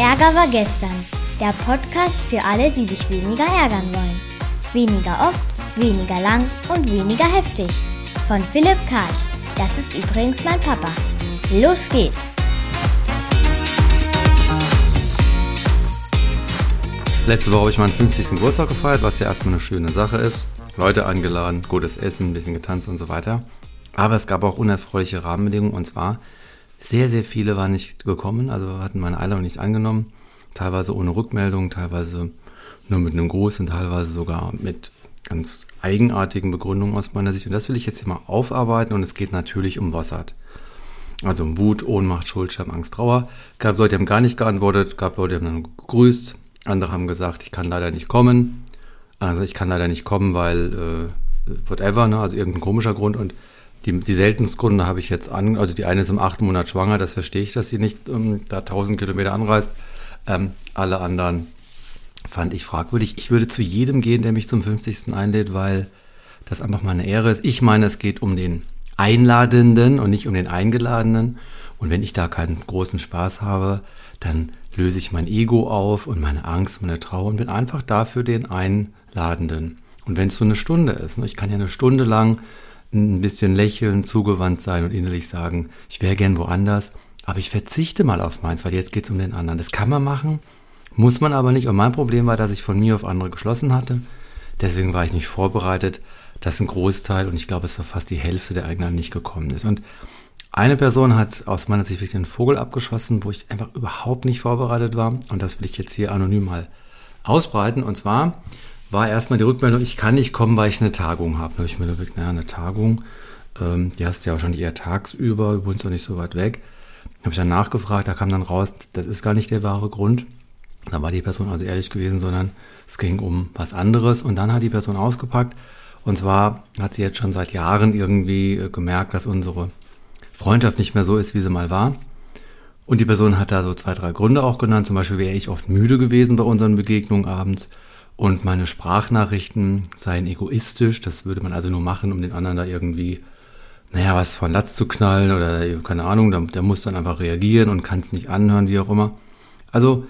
Ärger war gestern. Der Podcast für alle, die sich weniger ärgern wollen. Weniger oft, weniger lang und weniger heftig. Von Philipp Karch. Das ist übrigens mein Papa. Los geht's! Letzte Woche habe ich meinen 50. Geburtstag gefeiert, was ja erstmal eine schöne Sache ist. Leute eingeladen, gutes Essen, ein bisschen getanzt und so weiter. Aber es gab auch unerfreuliche Rahmenbedingungen und zwar sehr, sehr viele waren nicht gekommen, also hatten meine Einladung nicht angenommen. Teilweise ohne Rückmeldung, teilweise nur mit einem Gruß und teilweise sogar mit ganz eigenartigen Begründungen aus meiner Sicht. Und das will ich jetzt hier mal aufarbeiten und es geht natürlich um Wassert. Also um Wut, Ohnmacht, Schuld, Scham, Angst, Trauer. Gab Leute, die haben gar nicht geantwortet, gab Leute, die haben dann gegrüßt, andere haben gesagt, ich kann leider nicht kommen. Also ich kann leider nicht kommen, weil äh, whatever, ne? also irgendein komischer Grund. Und die, die seltensten Gründe habe ich jetzt an, also die eine ist im achten Monat schwanger, das verstehe ich, dass sie nicht ähm, da 1000 Kilometer anreist. Ähm, alle anderen fand ich fragwürdig. Ich würde zu jedem gehen, der mich zum 50. einlädt, weil das einfach mal eine Ehre ist. Ich meine, es geht um den Einladenden und nicht um den Eingeladenen. Und wenn ich da keinen großen Spaß habe, dann löse ich mein Ego auf und meine Angst, meine Trauer und bin einfach dafür den Einladenden. Und wenn es so eine Stunde ist, ne, ich kann ja eine Stunde lang ein bisschen lächeln, zugewandt sein und innerlich sagen, ich wäre gern woanders, aber ich verzichte mal auf meins, weil jetzt geht es um den anderen. Das kann man machen, muss man aber nicht. Und mein Problem war, dass ich von mir auf andere geschlossen hatte. Deswegen war ich nicht vorbereitet, dass ein Großteil, und ich glaube, es war fast die Hälfte der Eigner nicht gekommen ist. Und eine Person hat aus meiner Sicht wirklich den Vogel abgeschossen, wo ich einfach überhaupt nicht vorbereitet war. Und das will ich jetzt hier anonym mal ausbreiten. Und zwar war erstmal die Rückmeldung, ich kann nicht kommen, weil ich eine Tagung habe. Da habe ich mir gedacht, naja, eine Tagung, ähm, die hast du ja wahrscheinlich eher tagsüber, du wohnst doch nicht so weit weg. Habe ich dann nachgefragt, da kam dann raus, das ist gar nicht der wahre Grund. Da war die Person also ehrlich gewesen, sondern es ging um was anderes. Und dann hat die Person ausgepackt. Und zwar hat sie jetzt schon seit Jahren irgendwie äh, gemerkt, dass unsere Freundschaft nicht mehr so ist, wie sie mal war. Und die Person hat da so zwei, drei Gründe auch genannt. Zum Beispiel wäre ich oft müde gewesen bei unseren Begegnungen abends und meine Sprachnachrichten seien egoistisch. Das würde man also nur machen, um den anderen da irgendwie, naja, was von Latz zu knallen oder keine Ahnung. Der, der muss dann einfach reagieren und kann es nicht anhören, wie auch immer. Also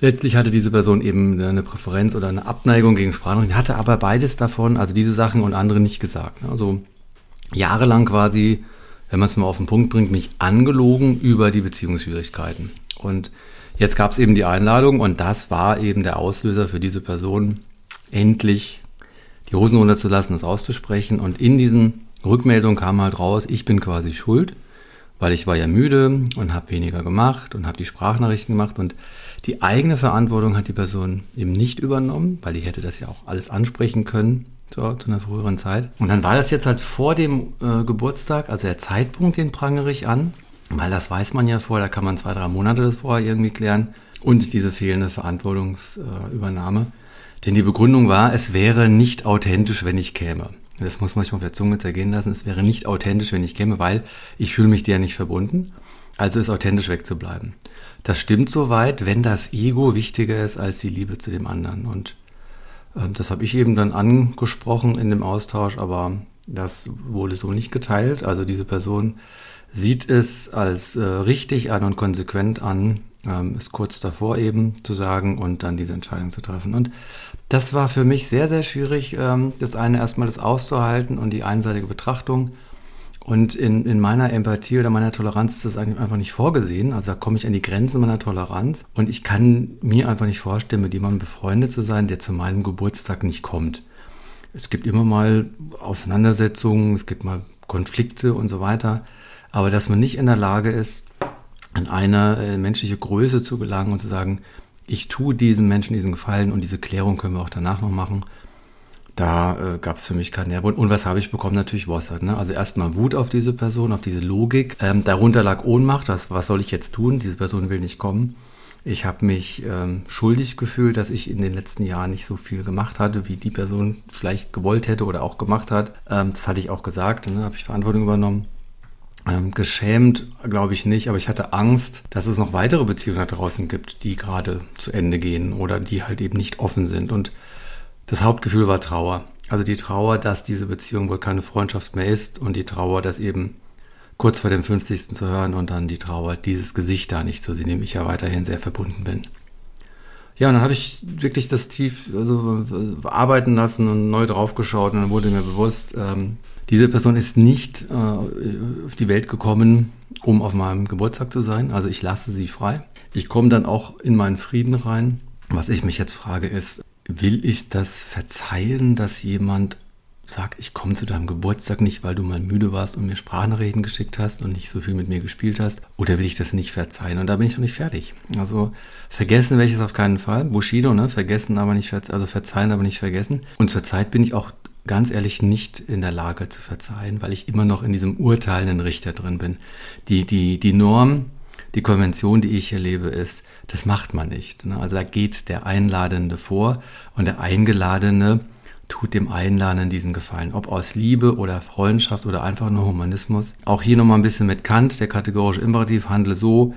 letztlich hatte diese Person eben eine Präferenz oder eine Abneigung gegen Sprachnachrichten, hatte aber beides davon, also diese Sachen und andere nicht gesagt. Also jahrelang quasi wenn man es mal auf den Punkt bringt, mich angelogen über die Beziehungsschwierigkeiten. Und jetzt gab es eben die Einladung und das war eben der Auslöser für diese Person, endlich die Hosen runterzulassen, das auszusprechen. Und in diesen Rückmeldungen kam halt raus, ich bin quasi schuld, weil ich war ja müde und habe weniger gemacht und habe die Sprachnachrichten gemacht und die eigene Verantwortung hat die Person eben nicht übernommen, weil die hätte das ja auch alles ansprechen können zu, zu einer früheren Zeit. Und dann war das jetzt halt vor dem äh, Geburtstag, also der Zeitpunkt, den prangere ich an, weil das weiß man ja vorher, da kann man zwei, drei Monate das vorher irgendwie klären und diese fehlende Verantwortungsübernahme. Äh, Denn die Begründung war, es wäre nicht authentisch, wenn ich käme. Das muss man sich mal auf der Zunge zergehen lassen. Es wäre nicht authentisch, wenn ich käme, weil ich fühle mich dir nicht verbunden. Also ist authentisch wegzubleiben. Das stimmt soweit, wenn das Ego wichtiger ist als die Liebe zu dem anderen. Und ähm, das habe ich eben dann angesprochen in dem Austausch, aber das wurde so nicht geteilt. Also diese Person sieht es als äh, richtig an und konsequent an, ähm, ist kurz davor eben zu sagen und dann diese Entscheidung zu treffen. Und das war für mich sehr, sehr schwierig, ähm, das eine erstmal das auszuhalten und die einseitige Betrachtung. Und in, in meiner Empathie oder meiner Toleranz ist das eigentlich einfach nicht vorgesehen. Also da komme ich an die Grenzen meiner Toleranz. Und ich kann mir einfach nicht vorstellen, mit jemandem befreundet zu sein, der zu meinem Geburtstag nicht kommt. Es gibt immer mal Auseinandersetzungen, es gibt mal Konflikte und so weiter. Aber dass man nicht in der Lage ist, an eine äh, menschliche Größe zu gelangen und zu sagen, ich tue diesem Menschen diesen Gefallen und diese Klärung können wir auch danach noch machen da äh, gab es für mich keinen Nährboden. Und was habe ich bekommen? Natürlich Wossert. Ne? Also erstmal Wut auf diese Person, auf diese Logik. Ähm, darunter lag Ohnmacht. Das, was soll ich jetzt tun? Diese Person will nicht kommen. Ich habe mich ähm, schuldig gefühlt, dass ich in den letzten Jahren nicht so viel gemacht hatte, wie die Person vielleicht gewollt hätte oder auch gemacht hat. Ähm, das hatte ich auch gesagt, ne? habe ich Verantwortung übernommen. Ähm, geschämt glaube ich nicht, aber ich hatte Angst, dass es noch weitere Beziehungen da draußen gibt, die gerade zu Ende gehen oder die halt eben nicht offen sind. Und das Hauptgefühl war Trauer. Also die Trauer, dass diese Beziehung wohl keine Freundschaft mehr ist und die Trauer, dass eben kurz vor dem 50. zu hören und dann die Trauer, dieses Gesicht da nicht zu sehen, dem ich ja weiterhin sehr verbunden bin. Ja, und dann habe ich wirklich das tief also, arbeiten lassen und neu drauf geschaut und dann wurde mir bewusst, ähm, diese Person ist nicht äh, auf die Welt gekommen, um auf meinem Geburtstag zu sein. Also ich lasse sie frei. Ich komme dann auch in meinen Frieden rein. Was ich mich jetzt frage ist, will ich das verzeihen, dass jemand sagt, ich komme zu deinem Geburtstag nicht, weil du mal müde warst und mir Sprachnachrichten geschickt hast und nicht so viel mit mir gespielt hast? Oder will ich das nicht verzeihen? Und da bin ich noch nicht fertig. Also vergessen werde ich es auf keinen Fall. Bushido, ne? Vergessen, aber nicht also verzeihen, aber nicht vergessen. Und zurzeit bin ich auch ganz ehrlich nicht in der Lage zu verzeihen, weil ich immer noch in diesem urteilenden Richter drin bin. Die, die, die Norm, die Konvention, die ich hier lebe, ist, das macht man nicht. Ne? Also da geht der Einladende vor und der Eingeladene tut dem Einladenden diesen Gefallen. Ob aus Liebe oder Freundschaft oder einfach nur Humanismus. Auch hier nochmal ein bisschen mit Kant, der kategorische Imperativ, handle so,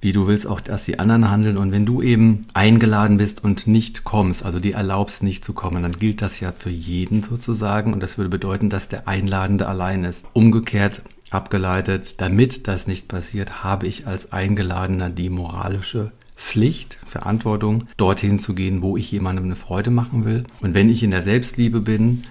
wie du willst auch, dass die anderen handeln. Und wenn du eben eingeladen bist und nicht kommst, also die erlaubst nicht zu kommen, dann gilt das ja für jeden sozusagen. Und das würde bedeuten, dass der Einladende allein ist. Umgekehrt abgeleitet, damit das nicht passiert, habe ich als Eingeladener die moralische Pflicht, Verantwortung, dorthin zu gehen, wo ich jemandem eine Freude machen will. Und wenn ich in der Selbstliebe bin,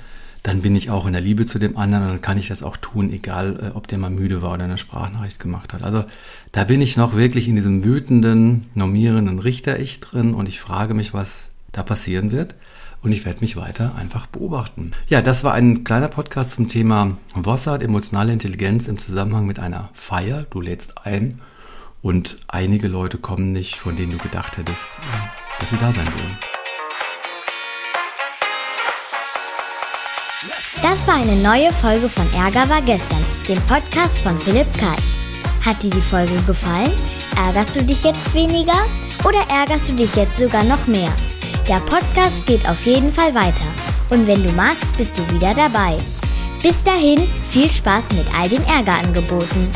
dann bin ich auch in der Liebe zu dem anderen und dann kann ich das auch tun, egal äh, ob der mal müde war oder eine Sprachnachricht gemacht hat. Also da bin ich noch wirklich in diesem wütenden, normierenden Richter-Ich drin und ich frage mich, was da passieren wird. Und ich werde mich weiter einfach beobachten. Ja, das war ein kleiner Podcast zum Thema Vossart, emotionale Intelligenz im Zusammenhang mit einer Feier. Du lädst ein und einige Leute kommen nicht, von denen du gedacht hättest, äh, dass sie da sein würden. Das war eine neue Folge von Ärger war gestern, dem Podcast von Philipp Karch. Hat dir die Folge gefallen? Ärgerst du dich jetzt weniger oder ärgerst du dich jetzt sogar noch mehr? Der Podcast geht auf jeden Fall weiter und wenn du magst, bist du wieder dabei. Bis dahin, viel Spaß mit all den Ärgerangeboten.